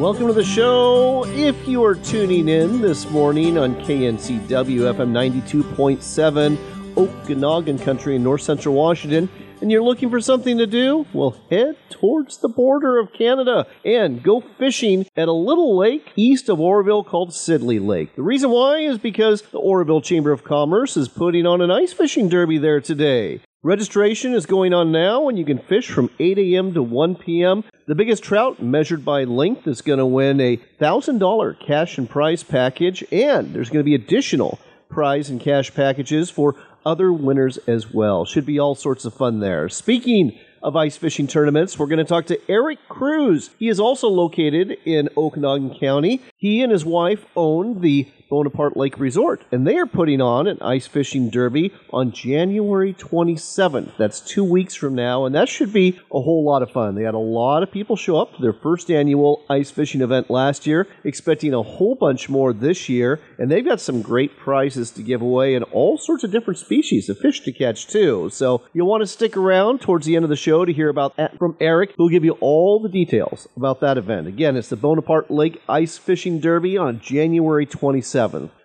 Welcome to the show. If you are tuning in this morning on KNCW FM 92.7, Okanogan Country in north central Washington, and you're looking for something to do, well, head towards the border of Canada and go fishing at a little lake east of Oroville called Sidley Lake. The reason why is because the Oroville Chamber of Commerce is putting on an ice fishing derby there today. Registration is going on now, and you can fish from 8 a.m. to 1 p.m. The biggest trout, measured by length, is going to win a $1,000 cash and prize package, and there's going to be additional prize and cash packages for other winners as well. Should be all sorts of fun there. Speaking of ice fishing tournaments, we're going to talk to Eric Cruz. He is also located in Okanogan County. He and his wife own the Bonaparte Lake Resort, and they are putting on an ice fishing derby on January 27th. That's two weeks from now, and that should be a whole lot of fun. They had a lot of people show up to their first annual ice fishing event last year, expecting a whole bunch more this year, and they've got some great prizes to give away and all sorts of different species of fish to catch too. So you'll want to stick around towards the end of the show to hear about that from Eric, who'll give you all the details about that event. Again, it's the Bonaparte Lake Ice Fishing Derby on January 27th.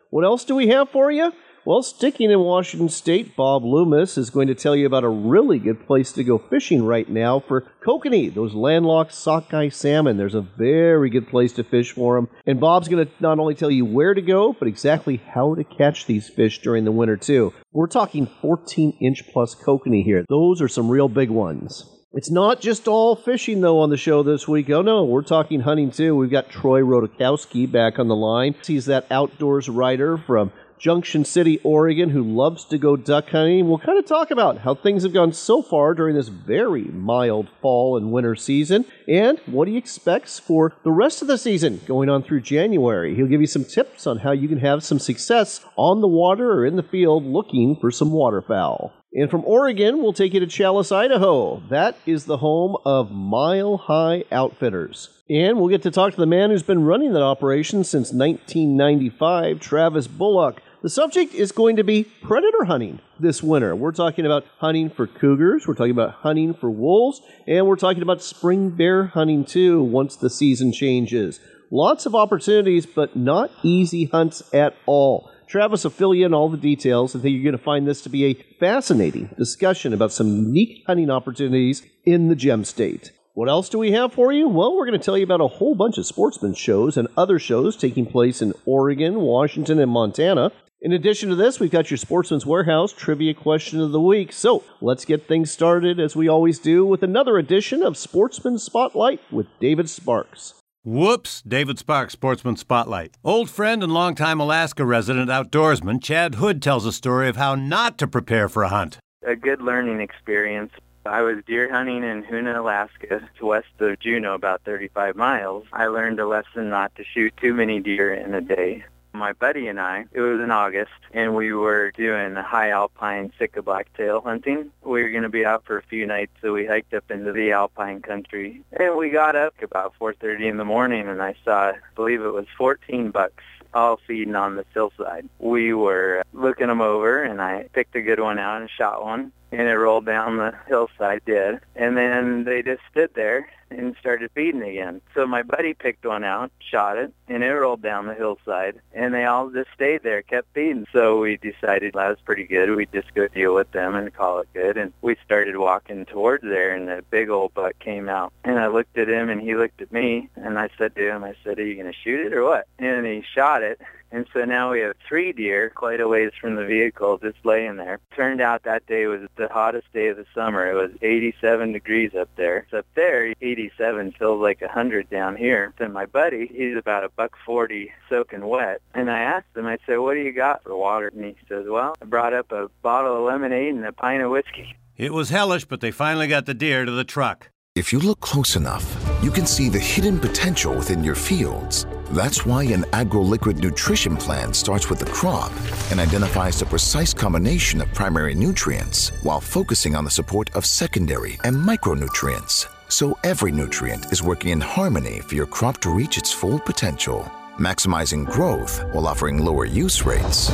What else do we have for you? Well, sticking in Washington State, Bob Loomis is going to tell you about a really good place to go fishing right now for kokanee, those landlocked sockeye salmon. There's a very good place to fish for them. And Bob's going to not only tell you where to go, but exactly how to catch these fish during the winter, too. We're talking 14 inch plus kokanee here. Those are some real big ones. It's not just all fishing, though, on the show this week. Oh, no, we're talking hunting, too. We've got Troy Rodakowski back on the line. He's that outdoors writer from Junction City, Oregon, who loves to go duck hunting. We'll kind of talk about how things have gone so far during this very mild fall and winter season and what he expects for the rest of the season going on through January. He'll give you some tips on how you can have some success on the water or in the field looking for some waterfowl. And from Oregon, we'll take you to Challis, Idaho. That is the home of Mile High Outfitters. And we'll get to talk to the man who's been running that operation since 1995, Travis Bullock. The subject is going to be predator hunting this winter. We're talking about hunting for cougars, we're talking about hunting for wolves, and we're talking about spring bear hunting too once the season changes. Lots of opportunities, but not easy hunts at all. Travis will fill you in all the details. I think you're going to find this to be a fascinating discussion about some unique hunting opportunities in the gem state. What else do we have for you? Well, we're going to tell you about a whole bunch of sportsman shows and other shows taking place in Oregon, Washington, and Montana. In addition to this, we've got your Sportsman's Warehouse trivia question of the week. So let's get things started, as we always do, with another edition of Sportsman Spotlight with David Sparks. Whoops, David Sparks, Sportsman Spotlight. Old friend and longtime Alaska resident outdoorsman Chad Hood tells a story of how not to prepare for a hunt. A good learning experience. I was deer hunting in Hoonah, Alaska, west of Juneau, about 35 miles. I learned a lesson not to shoot too many deer in a day. My buddy and I, it was in August, and we were doing high alpine Sitka blacktail hunting. We were going to be out for a few nights, so we hiked up into the alpine country. And we got up about 4.30 in the morning, and I saw, I believe it was 14 bucks all feeding on the hillside. We were looking them over, and I picked a good one out and shot one, and it rolled down the hillside dead. And then they just stood there and started feeding again. So my buddy picked one out, shot it, and it rolled down the hillside. And they all just stayed there, kept feeding. So we decided that was pretty good. We'd just go deal with them and call it good. And we started walking towards there, and the big old buck came out. And I looked at him, and he looked at me, and I said to him, I said, are you going to shoot it or what? And he shot it. And so now we have three deer quite a ways from the vehicle just laying there. Turned out that day was the hottest day of the summer. It was 87 degrees up there. So up there, 87 feels like 100 down here. Then my buddy, he's about a buck 40 soaking wet. And I asked him, I said, what do you got for water? And he says, well, I brought up a bottle of lemonade and a pint of whiskey. It was hellish, but they finally got the deer to the truck. If you look close enough, you can see the hidden potential within your fields That's why an AgroLiquid nutrition plan starts with the crop and identifies the precise combination of primary nutrients while focusing on the support of secondary and micronutrients. So every nutrient is working in harmony for your crop to reach its full potential, maximizing growth while offering lower use rates.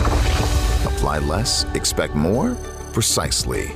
Apply less, expect more? Precisely.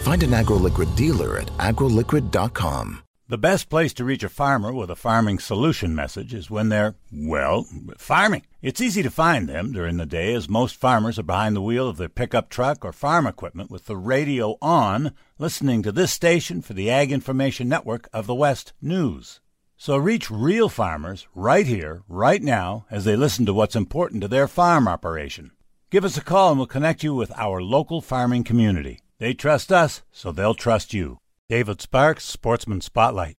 Find an AgroLiquid dealer at agroliquid.com. The best place to reach a farmer with a farming solution message is when they're, well, farming. It's easy to find them during the day as most farmers are behind the wheel of their pickup truck or farm equipment with the radio on, listening to this station for the Ag Information Network of the West News. So reach real farmers right here, right now, as they listen to what's important to their farm operation. Give us a call and we'll connect you with our local farming community. They trust us, so they'll trust you. David Sparks, Sportsman Spotlight.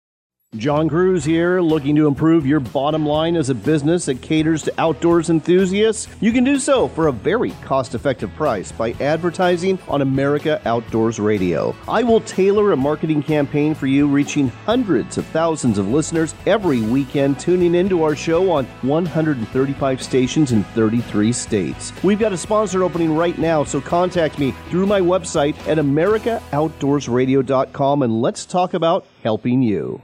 John Kruse here, looking to improve your bottom line as a business that caters to outdoors enthusiasts. You can do so for a very cost effective price by advertising on America Outdoors Radio. I will tailor a marketing campaign for you, reaching hundreds of thousands of listeners every weekend, tuning into our show on 135 stations in 33 states. We've got a sponsor opening right now, so contact me through my website at AmericaOutdoorsRadio.com and let's talk about helping you.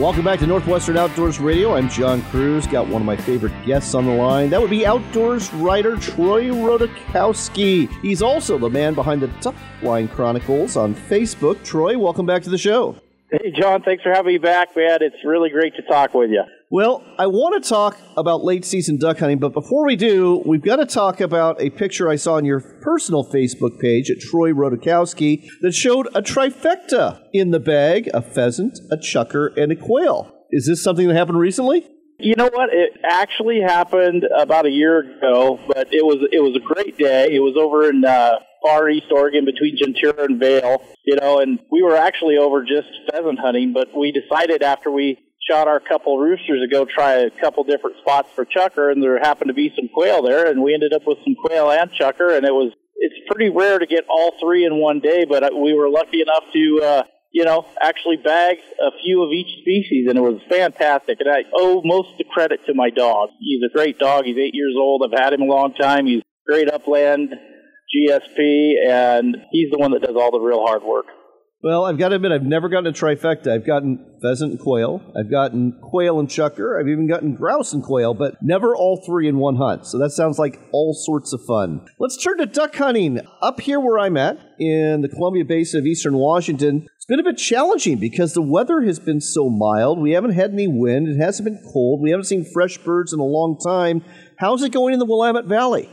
Welcome back to Northwestern Outdoors Radio. I'm John Kruse. Got one of my favorite guests on the line. That would be outdoors writer Troy Rodakowski. He's also the man behind the Tough Line Chronicles on Facebook. Troy, welcome back to the show. Hey, John, thanks for having me back, man. It's really great to talk with you. Well, I want to talk about late season duck hunting, but before we do, we've got to talk about a picture I saw on your personal Facebook page at Troy Rodakowski that showed a trifecta in the bag a pheasant, a chukar, and a quail. Is this something that happened recently? You know what? It actually happened about a year ago, but it was it was a great day. It was over in uh, far east Oregon between Juntura and Vale, you know, and we were actually over just pheasant hunting, but we decided after we shot our couple roosters to go try a couple different spots for chukar, and there happened to be some quail there, and we ended up with some quail and chukar, and it was it's pretty rare to get all three in one day, but we were lucky enough to uh, you know, actually bag a few of each species, and it was fantastic. And I owe most of the credit to my dog. He's a great dog. He's eight years old. I've had him a long time. He's great upland GSP, and he's the one that does all the real hard work. Well, I've got to admit, I've never gotten a trifecta. I've gotten pheasant and quail. I've gotten quail and chukar. I've even gotten grouse and quail, but never all three in one hunt. So that sounds like all sorts of fun. Let's turn to duck hunting. Up here where I'm at, in the Columbia Basin of eastern Washington, it's been a bit challenging because the weather has been so mild. We haven't had any wind. It hasn't been cold. We haven't seen fresh birds in a long time. How's it going in the Willamette Valley?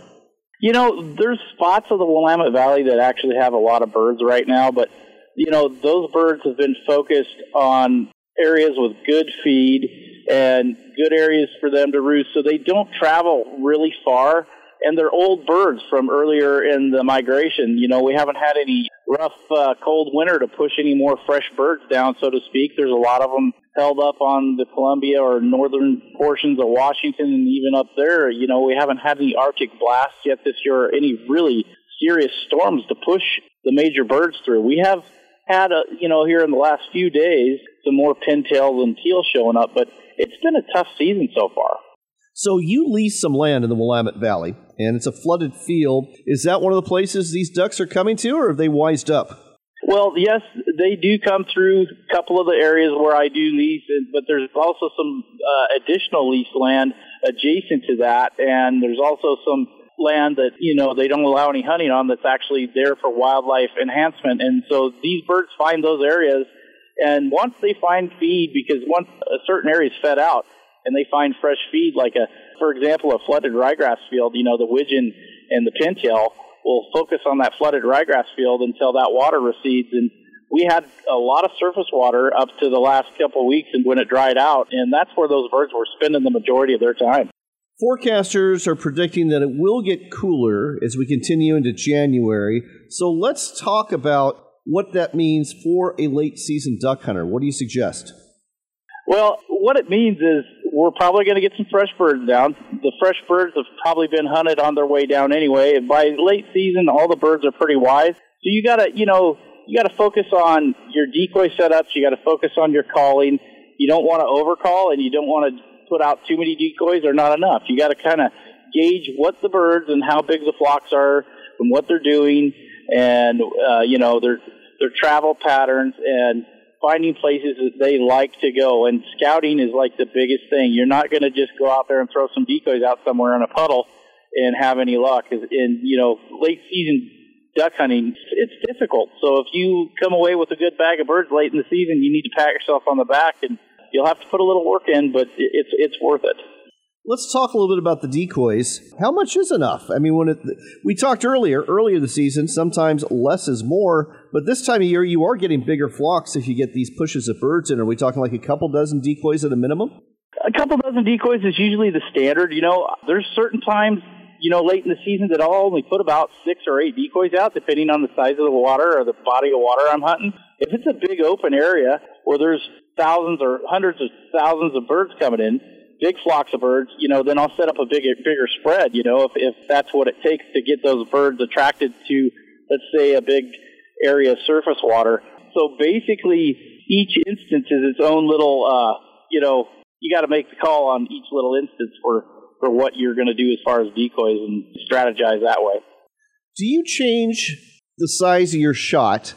You know, there's spots of the Willamette Valley that actually have a lot of birds right now, but you know, those birds have been focused on areas with good feed and good areas for them to roost, so they don't travel really far. And they're old birds from earlier in the migration. You know, we haven't had any rough, uh, cold winter to push any more fresh birds down, so to speak. There's a lot of them held up on the Columbia or northern portions of Washington and even up there. You know, we haven't had any Arctic blasts yet this year or any really serious storms to push the major birds through. We have had a you know here in the last few days some more pintails and teal showing up, but it's been a tough season so far. So you lease some land in the Willamette Valley, and it's a flooded field. Is that one of the places these ducks are coming to, or have they wised up? Well, yes, they do come through a couple of the areas where I do lease, but there's also some uh, additional lease land adjacent to that, and there's also some land that you know they don't allow any hunting on that's actually there for wildlife enhancement and so these birds find those areas and once they find feed because once a certain area is fed out and they find fresh feed like a for example a flooded ryegrass field you know the widgeon and the pintail will focus on that flooded ryegrass field until that water recedes and we had a lot of surface water up to the last couple of weeks and when it dried out and that's where those birds were spending the majority of their time Forecasters are predicting that it will get cooler as we continue into January. So let's talk about what that means for a late season duck hunter. What do you suggest? Well, what it means is we're probably going to get some fresh birds down. The fresh birds have probably been hunted on their way down anyway. And by late season, all the birds are pretty wise. So you got to, you know, you got to focus on your decoy setups. You got to focus on your calling. You don't want to overcall, and you don't want to put out too many decoys or not enough. You got to kind of gauge what the birds and how big the flocks are and what they're doing, and uh, you know their their travel patterns and finding places that they like to go. And scouting is like the biggest thing. You're not going to just go out there and throw some decoys out somewhere in a puddle and have any luck. In you know late season duck hunting, it's difficult. So if you come away with a good bag of birds late in the season, you need to pat yourself on the back, and you'll have to put a little work in, but it's it's worth it. Let's talk a little bit about the decoys. How much is enough? I mean, when it, we talked earlier, earlier the season, sometimes less is more, but this time of year you are getting bigger flocks if you get these pushes of birds in. Are we talking like a couple dozen decoys at a minimum? A couple dozen decoys is usually the standard. You know, there's certain times, you know, late in the season that I'll only put about six or eight decoys out, depending on the size of the water or the body of water I'm hunting. If it's a big open area where there's thousands or hundreds of thousands of birds coming in, big flocks of birds, you know, then I'll set up a bigger bigger spread, you know, if if that's what it takes to get those birds attracted to let's say a big area of surface water. So basically each instance is its own little uh, you know, you got to make the call on each little instance for for what you're going to do as far as decoys and strategize that way. Do you change the size of your shot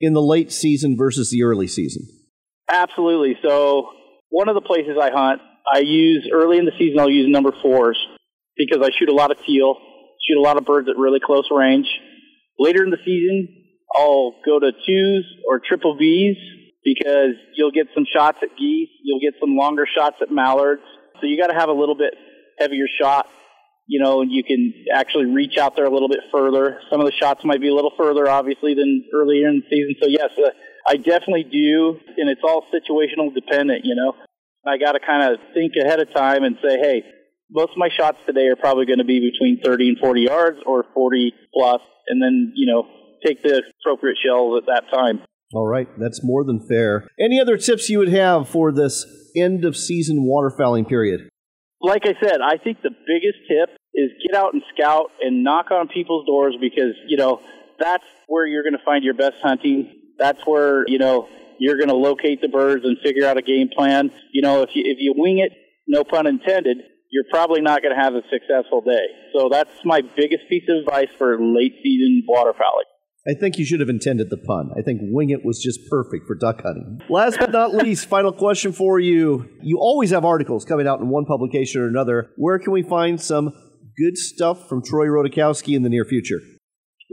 in the late season versus the early season? Absolutely. So one of the places I hunt, I use early in the season. I'll use number fours because I shoot a lot of teal, shoot a lot of birds at really close range. Later in the season, I'll go to twos or triple B's because you'll get some shots at geese, you'll get some longer shots at mallards. So you got to have a little bit heavier shot, you know, and you can actually reach out there a little bit further. Some of the shots might be a little further, obviously, than earlier in the season. So yes, uh, I definitely do, and it's all situational dependent, you know. I got to kind of think ahead of time and say, hey, most of my shots today are probably going to be between 30 and 40 yards or 40 plus, and then, you know, take the appropriate shells at that time. All right, that's more than fair. Any other tips you would have for this end of season waterfowling period? Like I said, I think the biggest tip is get out and scout and knock on people's doors because, you know, that's where you're going to find your best hunting. That's where, you know, you're going to locate the birds and figure out a game plan. You know, if you, if you wing it, no pun intended, you're probably not going to have a successful day. So that's my biggest piece of advice for late season waterfowling. I think you should have intended the pun. I think wing it was just perfect for duck hunting. Last but not least, final question for you. You always have articles coming out in one publication or another. Where can we find some good stuff from Troy Rodakowski in the near future?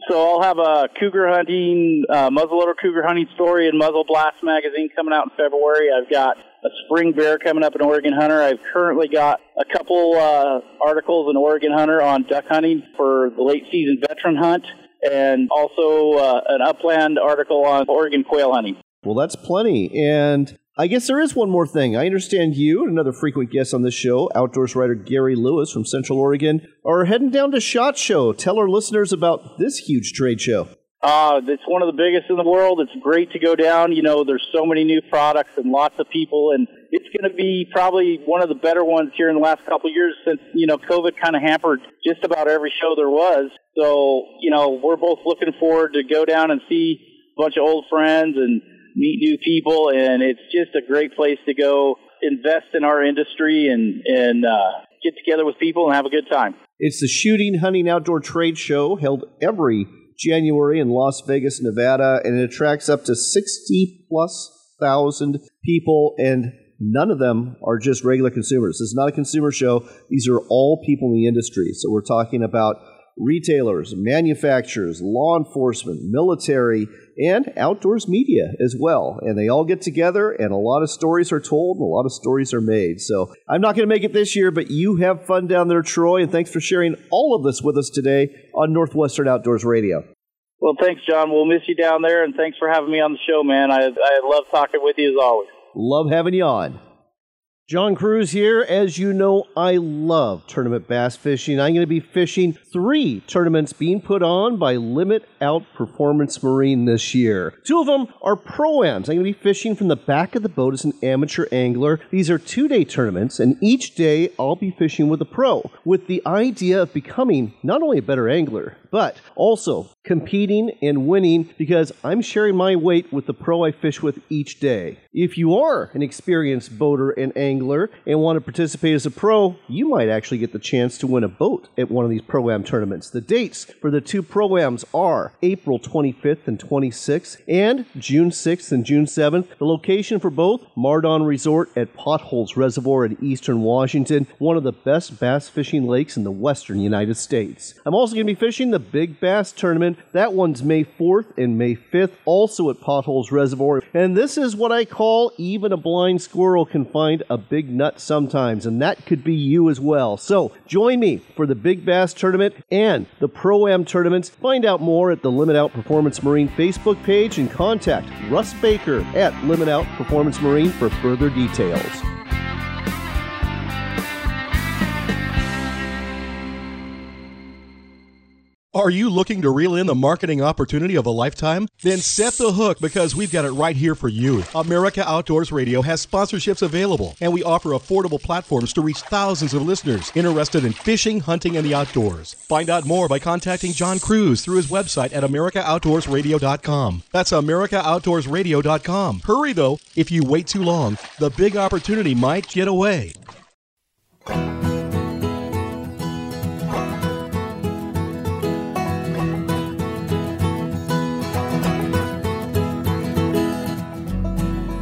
So I'll have a cougar hunting, uh, muzzleloader cougar hunting story in Muzzle Blast magazine coming out in February. I've got a spring bear coming up in Oregon Hunter. I've currently got a couple uh, articles in Oregon Hunter on duck hunting for the late season veteran hunt, and also uh, an upland article on Oregon quail hunting. Well, that's plenty. And I guess there is one more thing. I understand you and another frequent guest on this show, outdoors writer Gary Lewis from Central Oregon, are heading down to SHOT Show. Tell our listeners about this huge trade show. Uh, it's one of the biggest in the world. It's great to go down. You know, there's so many new products and lots of people, and it's going to be probably one of the better ones here in the last couple of years since, you know, COVID kind of hampered just about every show there was. So, you know, we're both looking forward to go down and see a bunch of old friends and meet new people, and it's just a great place to go invest in our industry and and uh, get together with people and have a good time. It's the Shooting Hunting Outdoor Trade Show held every January in Las Vegas, Nevada, and it attracts up to 60 plus thousand people, and none of them are just regular consumers. This is not a consumer show. These are all people in the industry. So we're talking about retailers, manufacturers, law enforcement, military, and outdoors media as well. And they all get together, and a lot of stories are told, and a lot of stories are made. So I'm not going to make it this year, but you have fun down there, Troy, and thanks for sharing all of this with us today on Northwestern Outdoors Radio. Well, thanks, John. We'll miss you down there, and thanks for having me on the show, man. I, I love talking with you as always. Love having you on. John Kruse here. As you know, I love tournament bass fishing. I'm going to be fishing three tournaments being put on by Limit Out Performance Marine this year. Two of them are pro-ams. I'm going to be fishing from the back of the boat as an amateur angler. These are two-day tournaments, and each day I'll be fishing with a pro with the idea of becoming not only a better angler, but also competing and winning because I'm sharing my weight with the pro I fish with each day. If you are an experienced boater and angler and want to participate as a pro, you might actually get the chance to win a boat at one of these pro-am tournaments. The dates for the two pro-ams are April 25th and 26th and June 6th and June 7th. The location for both, Mardon Resort at Potholes Reservoir in eastern Washington, one of the best bass fishing lakes in the western United States. I'm also going to be fishing the Big Bass Tournament. That one's May 4th and May 5th, also at Potholes Reservoir. And this is what I call even a blind squirrel can find a big nut sometimes, and that could be you as well. So join me for the Big Bass Tournament and the Pro Am tournaments. Find out more at the Limit Out Performance Marine Facebook page and contact Russ Baker at Limit Out Performance Marine for further details. Are you looking to reel in the marketing opportunity of a lifetime? Then set the hook because we've got it right here for you. America Outdoors Radio has sponsorships available, and we offer affordable platforms to reach thousands of listeners interested in fishing, hunting, and the outdoors. Find out more by contacting John Kruse through his website at AmericaOutdoorsRadio.com. That's AmericaOutdoorsRadio.com. Hurry though, if you wait too long, the big opportunity might get away.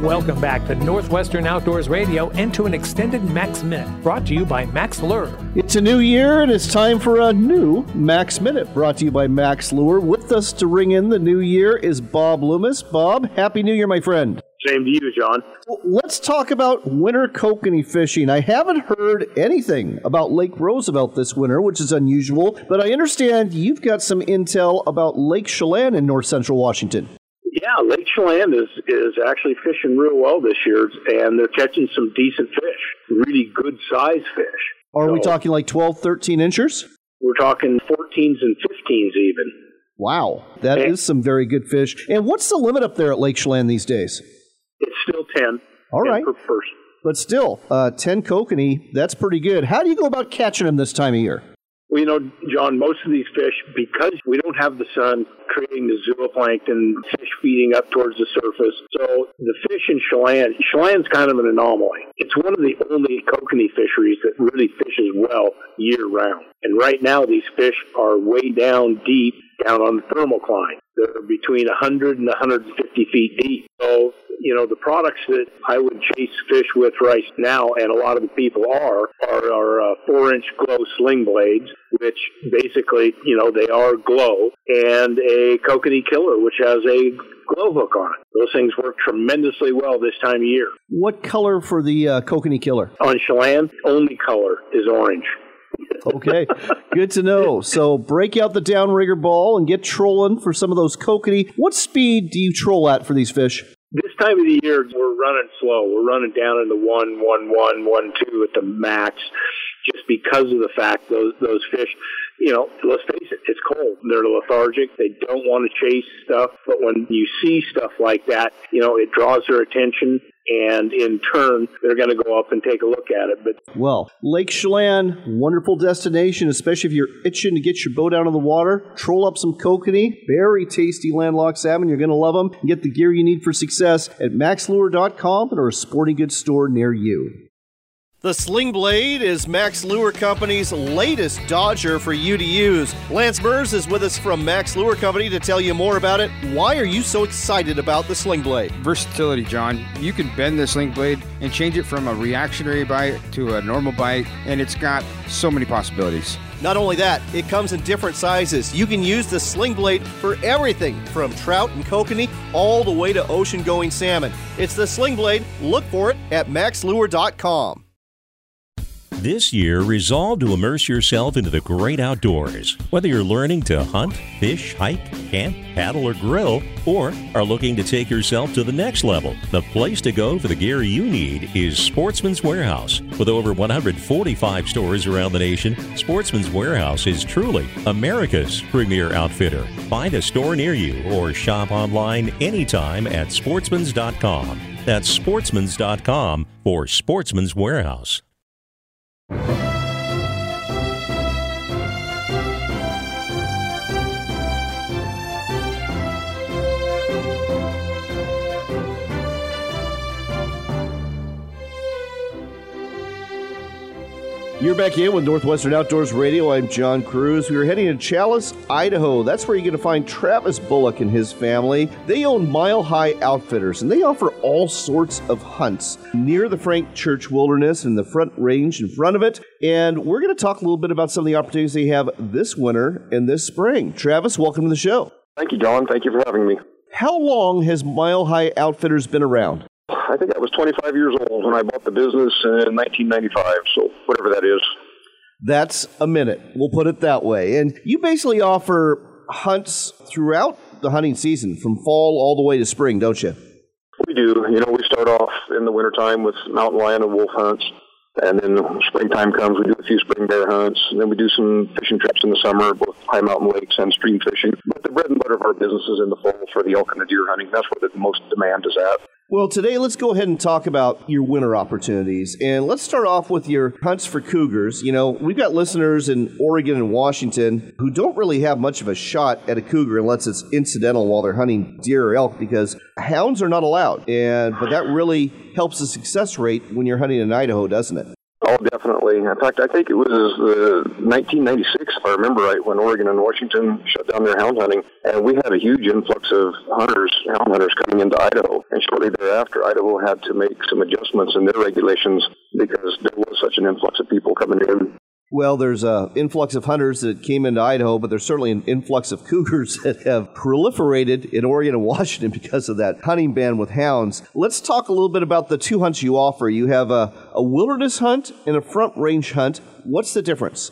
Welcome back to Northwestern Outdoors Radio and to an extended Max Minute brought to you by Max Lure. It's a new year and it's time for a new Max Minute brought to you by Max Lure. With us to ring in the new year is Bob Loomis. Bob, Happy New Year, my friend. Same to you, John. Let's talk about winter kokanee fishing. I haven't heard anything about Lake Roosevelt this winter, which is unusual, but I understand you've got some intel about Lake Chelan in north central Washington. Yeah, Lake Chelan is is actually fishing real well this year, and they're catching some decent fish, really good size fish. Are So, we talking like 12, 13 inchers? We're talking 14s and 15s even. Wow, that is Yeah. some very good fish. And what's the limit up there at Lake Chelan these days? It's still 10. All 10 right. per person. But still, uh, 10 kokanee, that's pretty good. How do you go about catching them this time of year? Well, you know, John, most of these fish, because we don't have the sun creating the zooplankton, fish feeding up towards the surface. So the fish in Chelan, Chelan's kind of an anomaly. It's one of the only kokanee fisheries that really fishes well year round. And right now, these fish are way down deep, down on the thermocline. They're between 100 and 150 feet deep. So you know, the products that I would chase fish with right now, and a lot of the people are, are, uh, four inch glow sling blades, which basically, you know, they are glow, and a kokanee killer, which has a glow hook on it. Those things work tremendously well this time of year. What color for the uh, kokanee killer? On Chelan, only color is orange. Okay, good to know. So break out the downrigger ball and get trolling for some of those kokanee. What speed do you troll at for these fish? This time of the year, we're running slow. We're running down in the one, one, one, one, two at the max, just because of the fact those those fish. You know, let's face it, it's cold. They're lethargic. They don't want to chase stuff. But when you see stuff like that, you know, it draws their attention, and in turn, they're going to go up and take a look at it. But Well, Lake Chelan, wonderful destination, especially if you're itching to get your boat out on the water. Troll up some kokanee, very tasty landlocked salmon. You're going to love them. and Get the gear you need for success at maxlure.com or a sporting goods store near you. The Sling Blade is Max Lure Company's latest Dodger for you to use. Lance Mers is with us from Max Lure Company to tell you more about it. Why are you so excited about the Sling Blade? versatility, John. You can bend this Sling Blade and change it from a reactionary bite to a normal bite, and it's got so many possibilities. Not only that, it comes in different sizes. You can use the Sling Blade for everything from trout and kokanee all the way to ocean going salmon. It's the Sling Blade. Look for it at maxlure.com. This year, resolve to immerse yourself into the great outdoors. Whether you're learning to hunt, fish, hike, camp, paddle, or grill, or are looking to take yourself to the next level, the place to go for the gear you need is Sportsman's Warehouse. With over 145 stores around the nation, Sportsman's Warehouse is truly America's premier outfitter. Find a store near you or shop online anytime at sportsmans.com. That's sportsmans.com for Sportsman's Warehouse you. You're back in with Northwestern Outdoors Radio. I'm John Kruse. We are heading to Challis, Idaho. That's where you're going to find Travis Bullock and his family. They own Mile High Outfitters, and they offer all sorts of hunts near the Frank Church Wilderness and the Front Range in front of it. And we're going to talk a little bit about some of the opportunities they have this winter and this spring. Travis, welcome to the show. Thank you, John. Thank you for having me. How long has Mile High Outfitters been around? I think I was 25 years old when I bought the business in 1995, so whatever that is. That's a minute. We'll put it that way. And you basically offer hunts throughout the hunting season, from fall all the way to spring, don't you? We do. You know, we start off in the wintertime with mountain lion and wolf hunts. And then springtime comes, we do a few spring bear hunts. And then we do some fishing trips in the summer, both high mountain lakes and stream fishing. But the bread and butter of our business is in the fall for the elk and the deer hunting. That's where the most demand is at. Well, today let's go ahead and talk about your winter opportunities. And let's start off with your hunts for cougars. You know, we've got listeners in Oregon and Washington who don't really have much of a shot at a cougar unless it's incidental while they're hunting deer or elk because hounds are not allowed. And but that really helps the success rate when you're hunting in Idaho, doesn't it? Oh, definitely. In fact, I think it was uh, 1996, if I remember right, when Oregon and Washington shut down their hound hunting, and we had a huge influx of hunters, hound hunters, coming into Idaho. And shortly thereafter, Idaho had to make some adjustments in their regulations because there was such an influx of people coming in. Well, there's an influx of hunters that came into Idaho, but there's certainly an influx of cougars that have proliferated in Oregon and Washington because of that hunting ban with hounds. Let's talk a little bit about the two hunts you offer. You have a, a wilderness hunt and a front range hunt. What's the difference?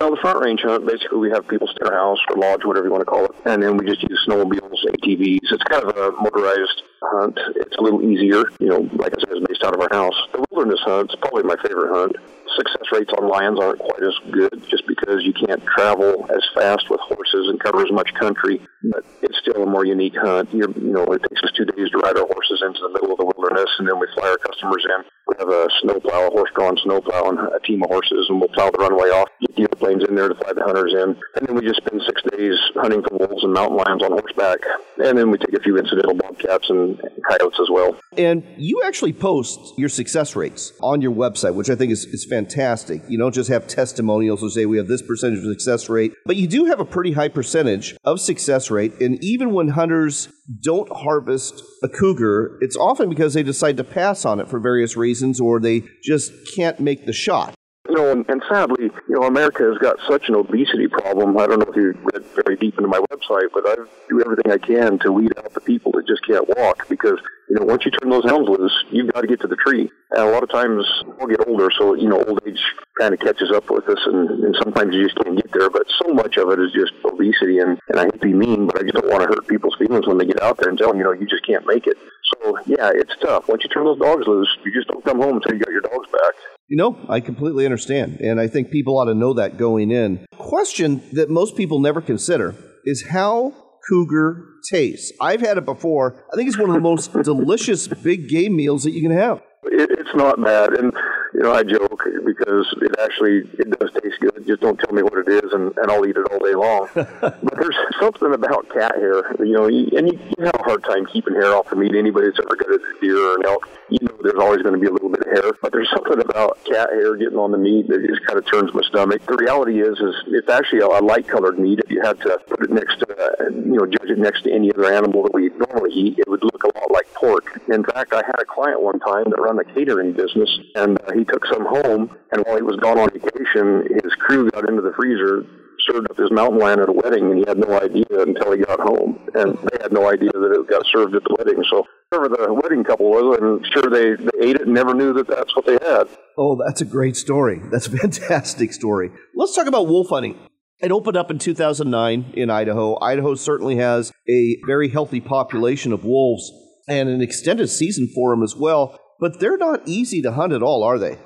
Well, the front range hunt, basically we have people stay in our house or lodge, whatever you want to call it, and then we just use snowmobiles, ATVs. It's kind of a motorized hunt. It's a little easier, you know, like I said, it's based out of our house. The wilderness hunt's probably my favorite hunt. Success rates on lions aren't quite as good just because you can't travel as fast with horses and cover as much country, but it's still a more unique hunt. You're, you know, it takes us two days to ride our horses into the middle of the wilderness, and then we fly our customers in. Have a snowplow, a horse-drawn snowplow, and a team of horses, and we'll plow the runway off, get the airplanes in there to fly the hunters in, and then we just spend six days hunting for wolves and mountain lions on horseback, and then we take a few incidental bobcats and coyotes as well. And you actually post your success rates on your website, which I think is, is fantastic. You don't just have testimonials that say we have this percentage of success rate, but you do have a pretty high percentage of success rate. And even when hunters don't harvest a cougar, it's often because they decide to pass on it for various reasons or they just can't make the shot. You know, and, and sadly, you know, America has got such an obesity problem. I don't know if you read very deep into my website, but I do everything I can to weed out the people that just can't walk because you know, once you turn those hounds loose, you've got to get to the tree. And a lot of times we'll get older, so, you know, old age kind of catches up with us, and, and sometimes you just can't get there. But so much of it is just obesity, and, and I hate to be mean, but I just don't want to hurt people's feelings when they get out there and tell them, you know, you just can't make it. So, yeah, it's tough. Once you turn those dogs loose, you just don't come home until you got your dogs back. You know, I completely understand. And I think people ought to know that going in. Question that most people never consider is how cougar tastes. I've had it before. I think it's one of the most delicious big game meals that you can have. It, it's not bad, and you know I joke because it actually it does taste good. Just don't tell me what it is, and, and I'll eat it all day long. but there's something about cat hair, you know, and you, you have a hard time keeping hair off the meat. Anybody that's ever got a deer or an elk, you know, there's always going to be a little bit of hair. But there's something about cat hair getting on the meat that just kind of turns my stomach. The reality is, is it's actually a, a light colored meat. If you had to put it next to, uh, you know, judge it next to any other animal that we normally eat, it would look a lot like pork. In fact, I had a client one time that run a catering business, and uh, he took some home, and while he was gone on vacation, his crew got into the freezer, served up his mountain lion at a wedding, and he had no idea until he got home, and they had no idea that it got served at the wedding. So whoever the wedding couple was, I'm sure they, they ate it and never knew that that's what they had. Oh, that's a great story. That's a fantastic story. Let's talk about wolf hunting. It opened up in 2009 in Idaho. Idaho certainly has a very healthy population of wolves and an extended season for them as well, but they're not easy to hunt at all, are they?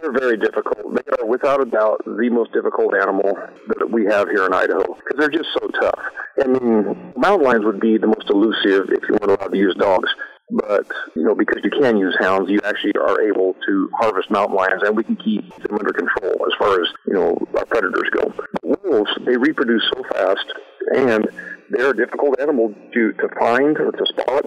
They're very difficult. They are, without a doubt, the most difficult animal that we have here in Idaho because they're just so tough. I mean, mountain lions would be the most elusive if you weren't allowed to use dogs. But, you know, because you can use hounds, you actually are able to harvest mountain lions and we can keep them under control as far as, you know, our predators go. But wolves, they reproduce so fast and they're a difficult animal to, to find or to spot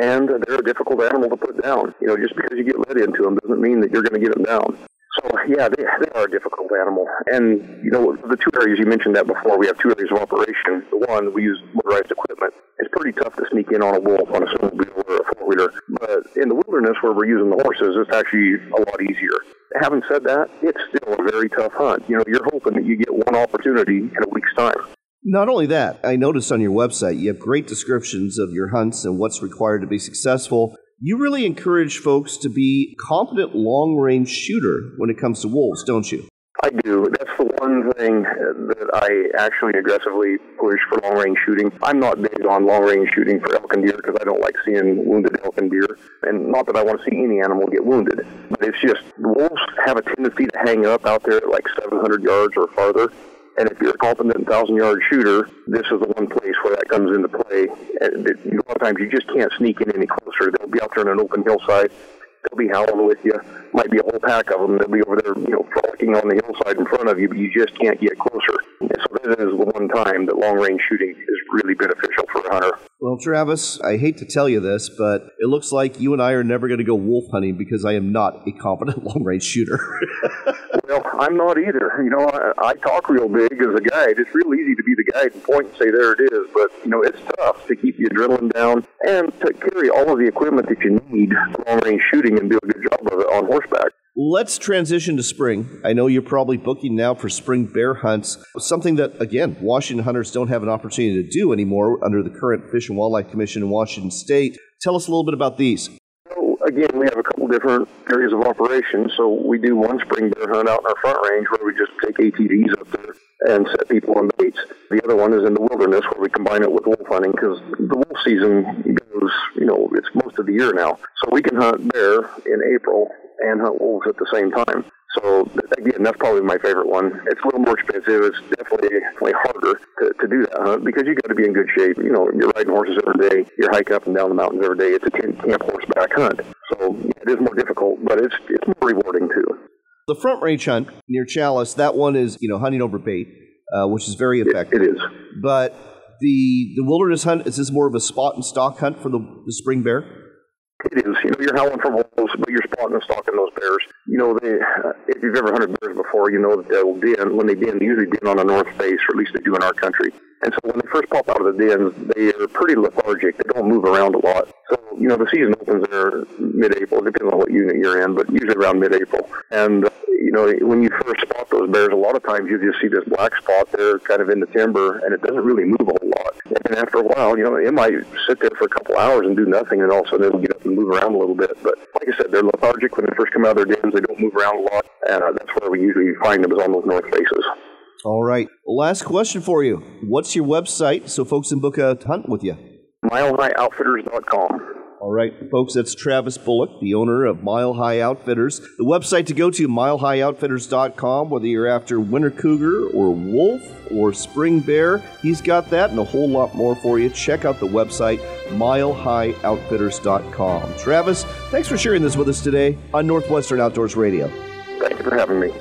and they're a difficult animal to put down. You know, just because you get led into them doesn't mean that you're going to get them down. So yeah, they, they are a difficult animal. And you know, the two areas you mentioned that before, we have two areas of operation. The one we use motorized equipment. It's pretty tough to sneak in on a wolf on a snowmobile or a four wheeler. But in the wilderness where we're using the horses, it's actually a lot easier. Having said that, it's still a very tough hunt. You know, you're hoping that you get one opportunity in a week's time. Not only that, I noticed on your website you have great descriptions of your hunts and what's required to be successful. You really encourage folks to be competent long range shooter when it comes to wolves, don't you? I do. That's the one thing that I actually aggressively push for long range shooting. I'm not big on long range shooting for elk and deer because I don't like seeing wounded elk and deer. And not that I want to see any animal get wounded, but it's just wolves have a tendency to hang up out there at like 700 yards or farther. And if you're a competent thousand yard shooter, this is the one place where that comes into play. And a lot of times you just can't sneak in any closer. They'll be out there on an open hillside. They'll be howling with you. Might be a whole pack of them. They'll be over there, you know, frolicking on the hillside in front of you, but you just can't get closer. And so this is the one time that long range shooting is really beneficial for a hunter. Well, Travis, I hate to tell you this, but it looks like you and I are never going to go wolf hunting because I am not a competent long range shooter. well, I'm not either. You know, I, I talk real big as a guide. It's real easy to be the guide and point and say, there it is. But, you know, it's tough to keep the adrenaline down and to carry all of the equipment that you need for long range shooting and do a good job of it on horseback. Let's transition to spring. I know you're probably booking now for spring bear hunts, something that, again, Washington hunters don't have an opportunity to do anymore under the current Fish and Wildlife Commission in Washington State. Tell us a little bit about these. Again, we have a couple different areas of operation. So, we do one spring bear hunt out in our front range where we just take ATVs up there and set people on baits. The other one is in the wilderness where we combine it with wolf hunting because the wolf season goes, you know, it's most of the year now. So, we can hunt bear in April and hunt wolves at the same time. So again, that's probably my favorite one. It's a little more expensive. It's definitely definitely harder to, to do that hunt because you got to be in good shape. You know, you're riding horses every day. You're hiking up and down the mountains every day. It's a camp horseback hunt, so it is more difficult, but it's it's more rewarding too. The front range hunt near Challis, that one is you know hunting over bait, uh, which is very effective. it, it is, but the the wilderness hunt is this more of a spot and stalk hunt for the, the spring bear? It is. You know, you're howling for wolves, but you're spotting and stalking those bears. You know, they, uh, if you've ever hunted bears before, you know that they'll den. When they den, they usually den on the north face, or at least they do in our country. And so when they first pop out of the dens, they are pretty lethargic. They don't move around a lot. So, you know, the season opens there mid-April. Depends on what unit you're in, but usually around mid-April. And, uh, you know, when you first spot those bears, a lot of times you just see this black spot there kind of in the timber, and it doesn't really move a whole. And after a while, you know, it might sit there for a couple hours and do nothing, and all of a sudden it'll get up and move around a little bit. But like I said, they're lethargic when they first come out of their dens. They don't move around a lot, and uh, that's where we usually find them is on those north faces. All right. Last question for you. What's your website so folks can book a hunt with you? MileHighOutfitters.com. All right, folks, that's Travis Bullock, the owner of Mile High Outfitters. The website to go to, milehighoutfitters.com, whether you're after winter cougar or wolf or spring bear, he's got that and a whole lot more for you. Check out the website, milehighoutfitters.com. Travis, thanks for sharing this with us today on Northwestern Outdoors Radio. Thank you for having me.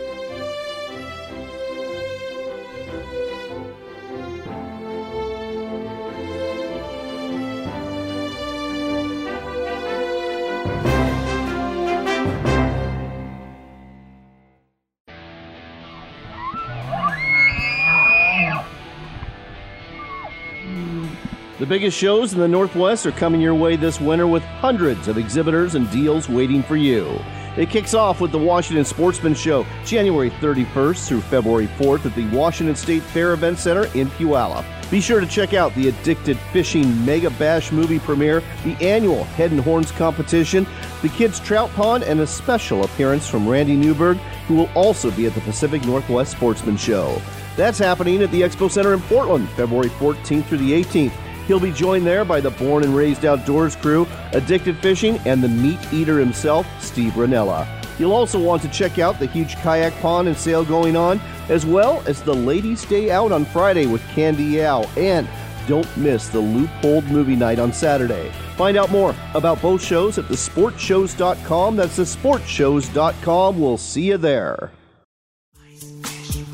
Biggest shows in the Northwest are coming your way this winter with hundreds of exhibitors and deals waiting for you. It kicks off with the Washington Sportsman Show, January 31st through February 4th at the Washington State Fair Event Center in Puyallup. Be sure to check out the Addicted Fishing Mega Bash movie premiere, the annual Head and Horns competition, the Kids Trout Pond, and a special appearance from Randy Newberg, who will also be at the Pacific Northwest Sportsman Show. That's happening at the Expo Center in Portland, February 14th through the 18th. He'll be joined there by the Born and Raised Outdoors crew, Addicted Fishing, and the meat eater himself, Steve Rinella. You'll also want to check out the huge kayak pond and sale going on, as well as the Ladies' Day Out on Friday with Candy Al, and don't miss the Loophole Movie Night on Saturday. Find out more about both shows at thesportshows.com. That's thesportshows.com. We'll see you there.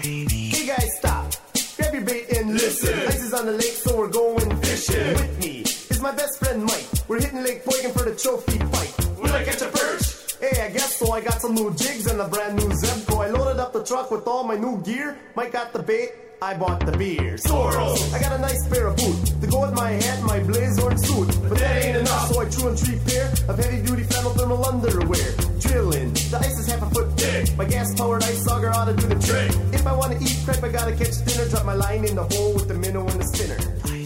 Hey guys, stop. Grab your bait and listen. Ice is on the lake, so we're going With me is my best friend Mike. We're hitting Lake Boygan for the trophy fight. Will I catch a perch? Hey, I guess so. I got some new jigs and a brand new Zebco. I loaded up the truck with all my new gear. Mike got the bait. I bought the beer. Sorel. I got a nice pair of boots to go with my hat and my blazer and suit. But that ain't enough, so I threw in three pair of heavy duty flannel thermal underwear. Drilling. The ice is half a foot thick. My gas powered ice auger ought to do the trick. If I want to eat crepe, I gotta catch dinner. Drop my line in the hole with the minnow and the spinner.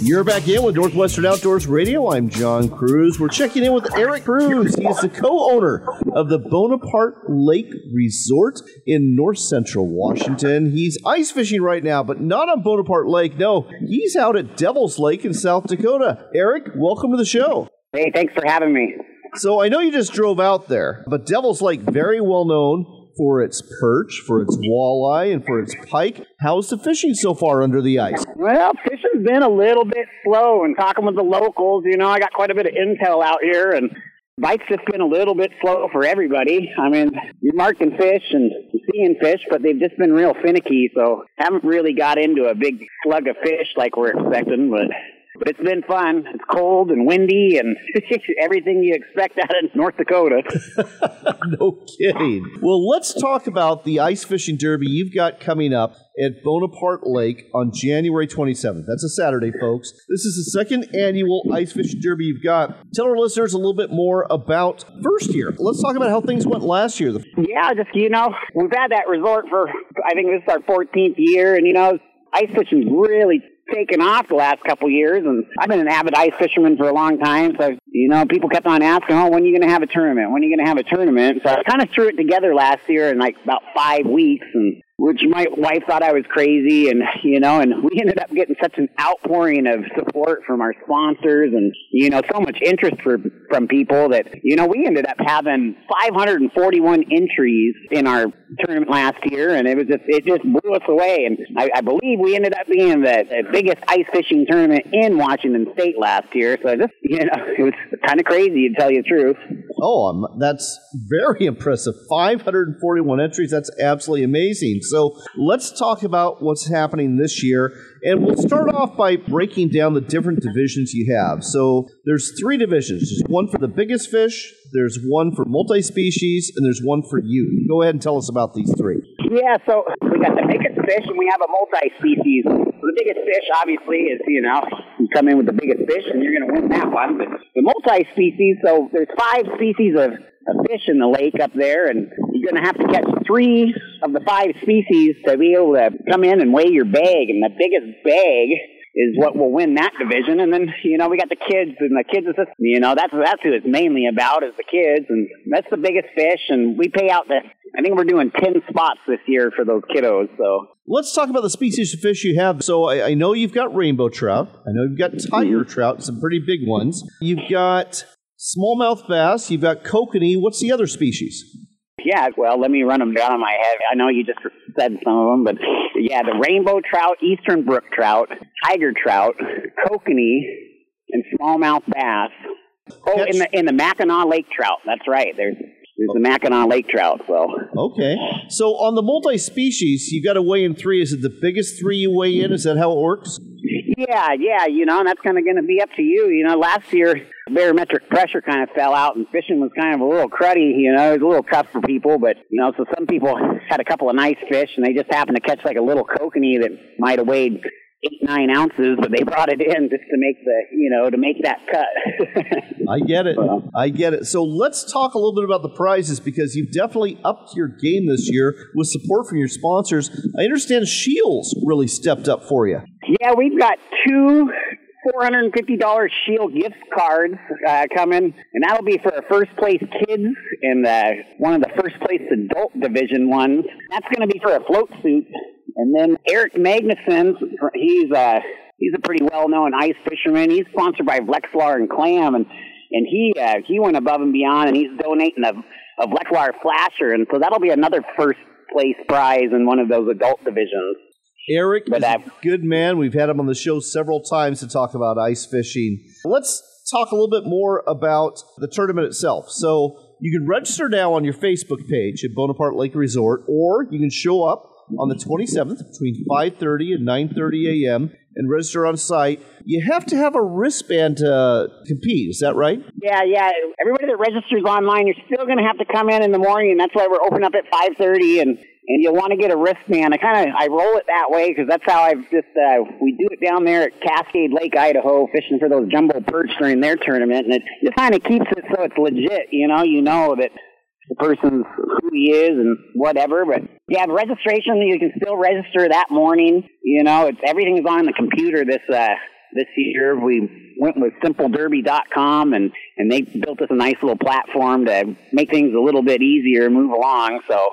You're back in with Northwestern Outdoors Radio. I'm John Kruse. We're checking in with Eric Cruz. He is the co-owner of the Bonaparte Lake Resort in north central Washington. He's ice fishing right now, but not on Bonaparte Lake. No, he's out at Devil's Lake in South Dakota. Eric, welcome to the show. Hey, thanks for having me. So I know you just drove out there, but Devil's Lake very well known for its perch, for its walleye, and for its pike. How's the fishing so far under the ice? Well, fishing's been a little bit slow, and talking with the locals, you know, I got quite a bit of intel out here, and bite's just been a little bit slow for everybody. I mean, you're marking fish and seeing fish, but they've just been real finicky, so haven't really got into a big slug of fish like we're expecting, but but it's been fun. It's cold and windy and everything you expect out of North Dakota. no kidding. Well, let's talk about the ice fishing derby you've got coming up at Bonaparte Lake on January 27th. That's a Saturday, folks. This is the second annual ice fishing derby you've got. Tell our listeners a little bit more about first year. Let's talk about how things went last year. Yeah, just, you know, we've had that resort for, I think this is our 14th year, and, you know, ice fishing's really taken off the last couple years, and I've been an avid ice fisherman for a long time. So you know, people kept on asking, "Oh, when are you going to have a tournament? When are you going to have a tournament?" So I kind of threw it together last year in like about five weeks, and which my wife thought I was crazy, and you know, and we ended up getting such an outpouring of support from our sponsors, and you know, so much interest for, from people that you know, we ended up having 541 entries in our tournament last year, and it was just it just blew us away, and I, I believe we ended up being the, the biggest ice fishing tournament in Washington State last year. So just you know, it was kind of crazy to tell you the truth. Oh, that's very impressive. 541 entries. That's absolutely amazing. So let's talk about what's happening this year. And we'll start off by breaking down the different divisions you have. So there's three divisions. There's one for the biggest fish, there's one for multi-species, and there's one for you. Go ahead and tell us about these three. Yeah, so we got the biggest fish and we have a multi-species. Biggest fish, obviously, is, you know, you come in with the biggest fish and you're going to win that one. But the multi-species, so there's five species of, of fish in the lake up there, and you're going to have to catch three of the five species to be able to come in and weigh your bag. And the biggest bag is what will win that division. And then, you know, we got the kids and the kids is you know, that's, that's who it's mainly about is the kids. And that's the biggest fish. And we pay out the, I think we're doing 10 spots this year for those kiddos. So let's talk about the species of fish you have. So I, I know you've got rainbow trout. I know you've got tiger mm-hmm. trout, some pretty big ones. You've got smallmouth bass. You've got kokanee. What's the other species? Yeah, well, let me run them down on my head. I know you just said some of them, but yeah, the rainbow trout, eastern brook trout, tiger trout, kokanee, and smallmouth bass. Oh, in the in the Mackinaw Lake trout. That's right. There's there's the Mackinaw Lake trout. So okay. So on the multi-species, you got to weigh in three. Is it the biggest three you weigh in? Is that how it works? Yeah, yeah. You know, and that's kind of going to be up to you. You know, last year barometric pressure kind of fell out, and fishing was kind of a little cruddy. You know, it was a little tough for people, but you know, so some people had a couple of nice fish, and they just happened to catch like a little kokanee that might have weighed eight nine ounces, but they brought it in just to make the you know to make that cut. I get it. I get it. So let's talk a little bit about the prizes because you've definitely upped your game this year with support from your sponsors. I understand Scheels really stepped up for you. yeah, we've got two. $450 Scheels gift cards uh, coming, and that'll be for first place kids and uh, one of the first place adult division ones. That's going to be for a float suit. And then Eric Magnuson, he's uh, he's a pretty well known ice fisherman. He's sponsored by Vexilar and Clam, and and he uh, he went above and beyond, and he's donating a a Vexilar flasher, and so that'll be another first place prize in one of those adult divisions. Eric is a good man. We've had him on the show several times to talk about ice fishing. Let's talk a little bit more about the tournament itself. So you can register now on your Facebook page at Bonaparte Lake Resort, or you can show up on the 27th between 5:30 and 9:30 a.m. and register on site. You have to have a wristband to compete. Is that right? Yeah, yeah. Everybody that registers online, you're still going to have to come in in the morning, and that's why we're open up at 5:30 and. And you'll want to get a wristband. I kind of I roll it that way because that's how I've just uh, we do it down there at Cascade Lake, Idaho, fishing for those jumbo perch during their tournament, and it just kind of keeps it so it's legit. You know, you know that the person's who he is and whatever. But yeah, the registration you can still register that morning. You know, it's everything is on the computer this uh this year. We went with simplederby.com and and they built us a nice little platform to make things a little bit easier and move along. So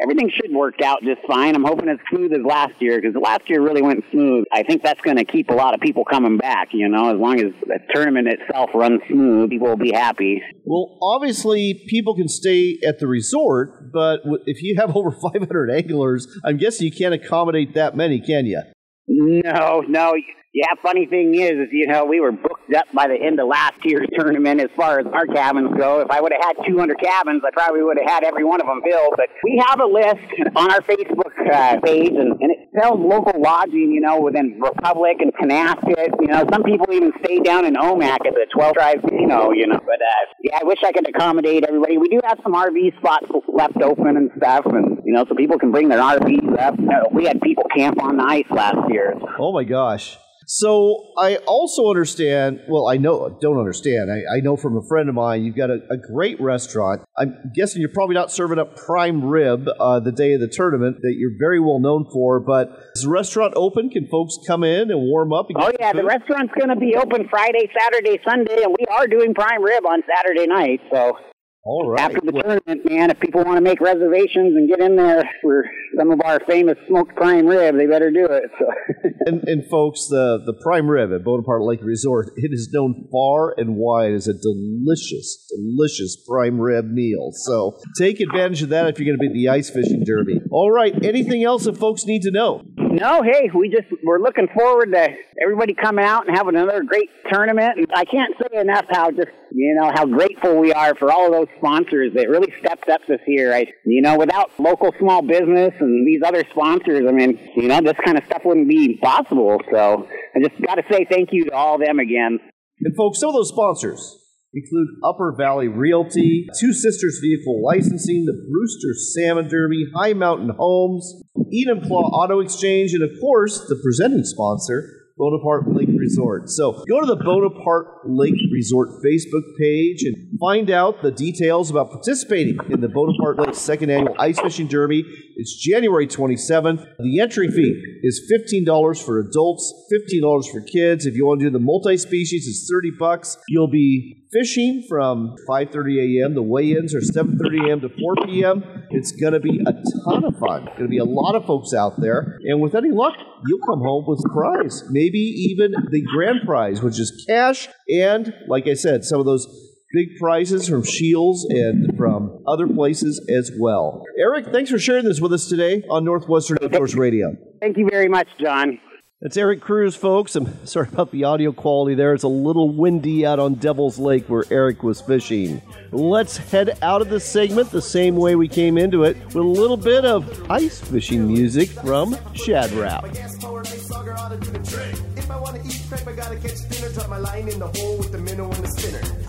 everything should work out just fine. I'm hoping it's smooth as last year because last year really went smooth. I think that's going to keep a lot of people coming back. You know, as long as the tournament itself runs smooth, people will be happy. Well, obviously, people can stay at the resort, but if you have over 500 anglers, I'm guessing you can't accommodate that many, can you? No, no. Yeah, funny thing is, is you know we were booked up by the end of last year's tournament as far as our cabins go. If I would have had 200 cabins, I probably would have had every one of them filled. But we have a list on our Facebook uh, page, and, and it sells local lodging. You know, within Republic and Tonasket. You know, some people even stay down in Omak at the 12 Tribes Casino. You know, but uh, yeah, I wish I could accommodate everybody. We do have some RV spots left open and stuff, and you know, so people can bring their RVs up. You know, we had people camp on the ice last year. Oh my gosh. So I also understand. Well, I know don't understand. I, I know from a friend of mine. You've got a, a great restaurant. I'm guessing you're probably not serving up prime rib uh, the day of the tournament that you're very well known for. But is the restaurant open? Can folks come in and warm up? And Oh yeah, the restaurant's going to be open Friday, Saturday, Sunday, and we are doing prime rib on Saturday night. So all right. after the tournament, man, if people want to make reservations and get in there for some of our famous smoked prime rib, they better do it. So and, and folks, the, the prime rib at Bonaparte Lake Resort, it is known far and wide as a delicious, delicious prime rib meal. So take advantage of that if you're going to be at the ice fishing derby. All right, anything else that folks need to know? no, hey, we just we're looking forward to everybody coming out and having another great tournament. And I can't say enough how just you know how grateful we are for all of those sponsors that really stepped up this year. You know without local small business and these other sponsors, I mean you know this kind of stuff wouldn't be possible. So I just got to say thank you to all of them again. And folks, some of those sponsors include Upper Valley Realty, Two Sisters Vehicle Licensing, the Brewster Salmon Derby, High Mountain Homes, Eden Claw Auto Exchange, and of course, the presenting sponsor, Bonaparte Lake Resort. So go to the Bonaparte Lake Resort Facebook page and find out the details about participating in the Bonaparte Lake Second Annual Ice Fishing Derby. It's January 27th. The entry fee is $15 for adults, $15 for kids. If you want to do the multi-species, it's 30 bucks. You'll be fishing from 5:30 a.m. The weigh-ins are 7:30 a.m. to 4 p.m. It's going to be a ton of fun. Going to be a lot of folks out there, and with any luck, you'll come home with a prize. Maybe even the grand prize, which is cash, and like I said, some of those big prizes from Scheels and from other places as well. Eric, thanks for sharing this with us today on Northwestern Outdoors Radio. Thank you very much, John. That's Eric Cruz, folks. I'm sorry about the audio quality there. It's a little windy out on Devil's Lake where Eric was fishing. Let's head out of this segment the same way we came into it with a little bit of ice fishing music from Shadrap. If I wanna eat prep, I gotta catch dinner. Drop my line in the hole with the minnow and the spinner.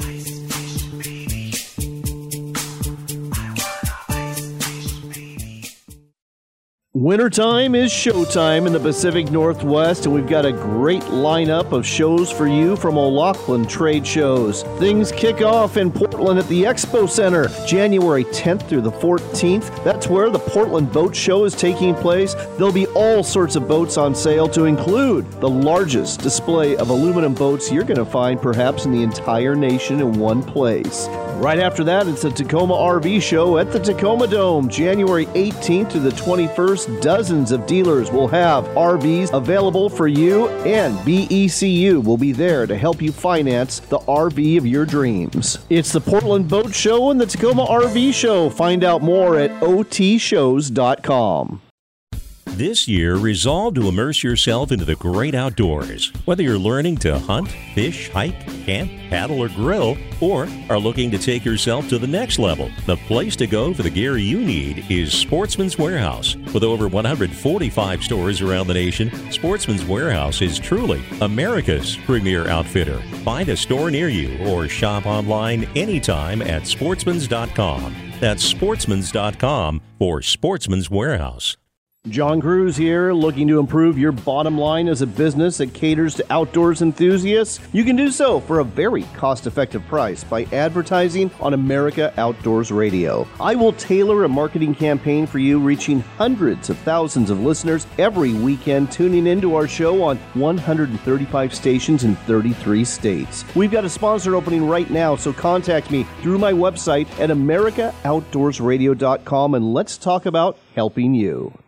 Wintertime is showtime in the Pacific Northwest, and we've got a great lineup of shows for you from O'Loughlin Trade Shows. Things kick off in Portland at the Expo Center, January 10th through the 14th. That's where the Portland Boat Show is taking place. There'll be all sorts of boats on sale, to include the largest display of aluminum boats you're going to find perhaps in the entire nation in one place. Right after that, it's the Tacoma RV Show at the Tacoma Dome, January 18th to the 21st. Dozens of dealers will have RVs available for you, and BECU will be there to help you finance the RV of your dreams. It's the Portland Boat Show and the Tacoma RV Show. Find out more at otshows.com. This year, resolve to immerse yourself into the great outdoors. Whether you're learning to hunt, fish, hike, camp, paddle, or grill, or are looking to take yourself to the next level, the place to go for the gear you need is Sportsman's Warehouse. With over 145 stores around the nation, Sportsman's Warehouse is truly America's premier outfitter. Find a store near you or shop online anytime at sportsmans.com. That's sportsmans.com for Sportsman's Warehouse. John Kruse here, looking to improve your bottom line as a business that caters to outdoors enthusiasts. You can do so for a very cost effective price by advertising on America Outdoors Radio. I will tailor a marketing campaign for you, reaching hundreds of thousands of listeners every weekend, tuning into our show on 135 stations in 33 states. We've got a sponsor opening right now, so contact me through my website at AmericaOutdoorsRadio.com and let's talk about helping you.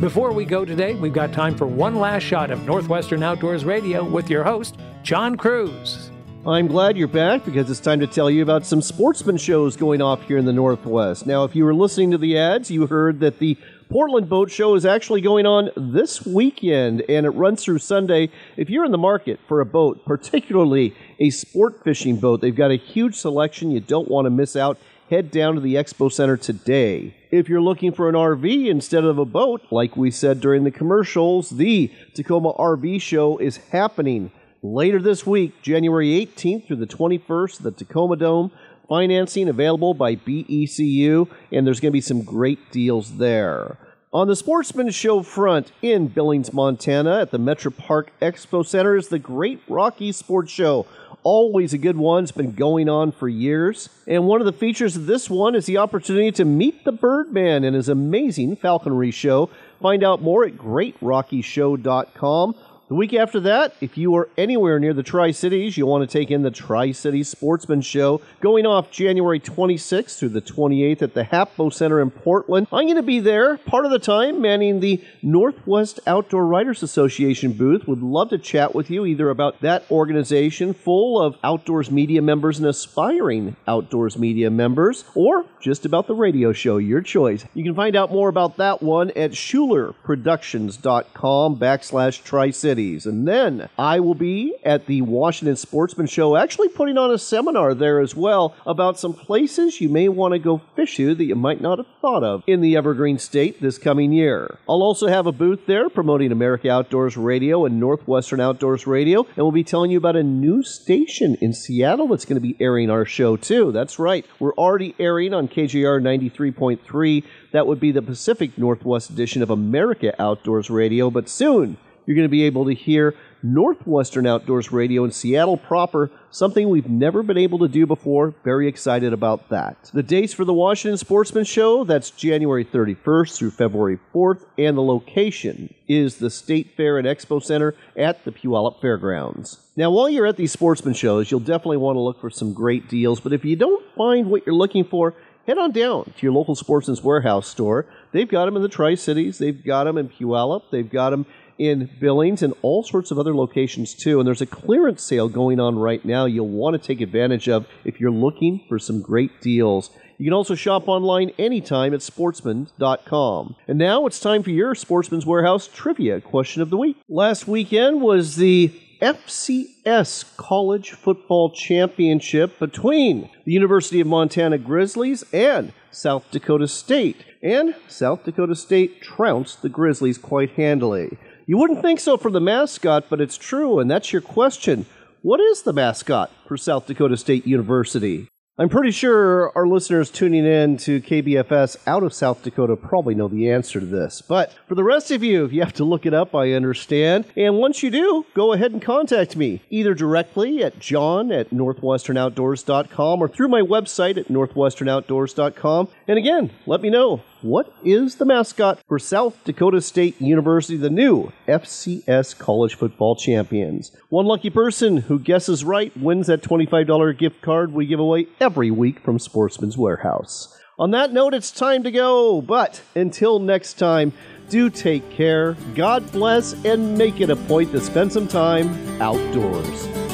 Before we go today, we've got time for one last shot of Northwestern Outdoors Radio with your host, John Kruse. I'm glad you're back because it's time to tell you about some sportsman shows going off here in the Northwest. Now, if you were listening to the ads, you heard that the Portland Boat Show is actually going on this weekend and it runs through Sunday. If you're in the market for a boat, particularly a sport fishing boat, they've got a huge selection. You don't want to miss out. Head down to the Expo Center today. If you're looking for an RV instead of a boat, like we said during the commercials, the Tacoma RV Show is happening later this week, January 18th through the 21st, at the Tacoma Dome. Financing available by BECU, and there's going to be some great deals there. On the Sportsman Show front in Billings, Montana, at the MetraPark Expo Center, is the Great Rocky Sports Show. Always a good one. It's been going on for years. And one of the features of this one is the opportunity to meet the Birdman and his amazing falconry show. Find out more at greatrockyshow.com. The week after that, if you are anywhere near the Tri Cities, you'll want to take in the Tri Cities Sportsman Show going off January 26th through the 28th at the HAPO Center in Portland. I'm going to be there part of the time manning the Northwest Outdoor Writers Association booth. Would love to chat with you either about that organization full of outdoors media members and aspiring outdoors media members or just about the radio show, your choice. You can find out more about that one at schulerproductions.com backslash Tri Cities. And then I will be at the Washington Sportsman Show, actually putting on a seminar there as well about some places you may want to go fish to that you might not have thought of in the Evergreen State this coming year. I'll also have a booth there promoting America Outdoors Radio and Northwestern Outdoors Radio, and we'll be telling you about a new station in Seattle that's going to be airing our show too. That's right, we're already airing on KJR 93.3. That would be the Pacific Northwest edition of America Outdoors Radio, but soon you're going to be able to hear Northwestern Outdoors Radio in Seattle proper, something we've never been able to do before. Very excited about that. The dates for the Washington Sportsman Show, that's January 31st through February 4th, and the location is the State Fair and Expo Center at the Puyallup Fairgrounds. Now, while you're at these sportsman shows, you'll definitely want to look for some great deals, but if you don't find what you're looking for, head on down to your local Sportsman's Warehouse store. They've got them in the Tri Cities, they've got them in Puyallup, they've got them in Billings and all sorts of other locations too. And there's a clearance sale going on right now you'll want to take advantage of if you're looking for some great deals. You can also shop online anytime at sportsman.com. And now it's time for your Sportsman's Warehouse trivia question of the week. Last weekend was the FCS College Football Championship between the University of Montana Grizzlies and South Dakota State. And South Dakota State trounced the Grizzlies quite handily. You wouldn't think so for the mascot, but it's true, and that's your question. What is the mascot for South Dakota State University? I'm pretty sure our listeners tuning in to KBFS out of South Dakota probably know the answer to this. But for the rest of you, if you have to look it up, I understand. And once you do, go ahead and contact me either directly at john at northwesternoutdoors.com or through my website at northwesternoutdoors.com. And again, let me know what is the mascot for South Dakota State University, the new FCS college football champions? One lucky person who guesses right wins that $25 gift card we give away every week from Sportsman's Warehouse. On that note, it's time to go, but until next time, do take care, God bless, and make it a point to spend some time outdoors.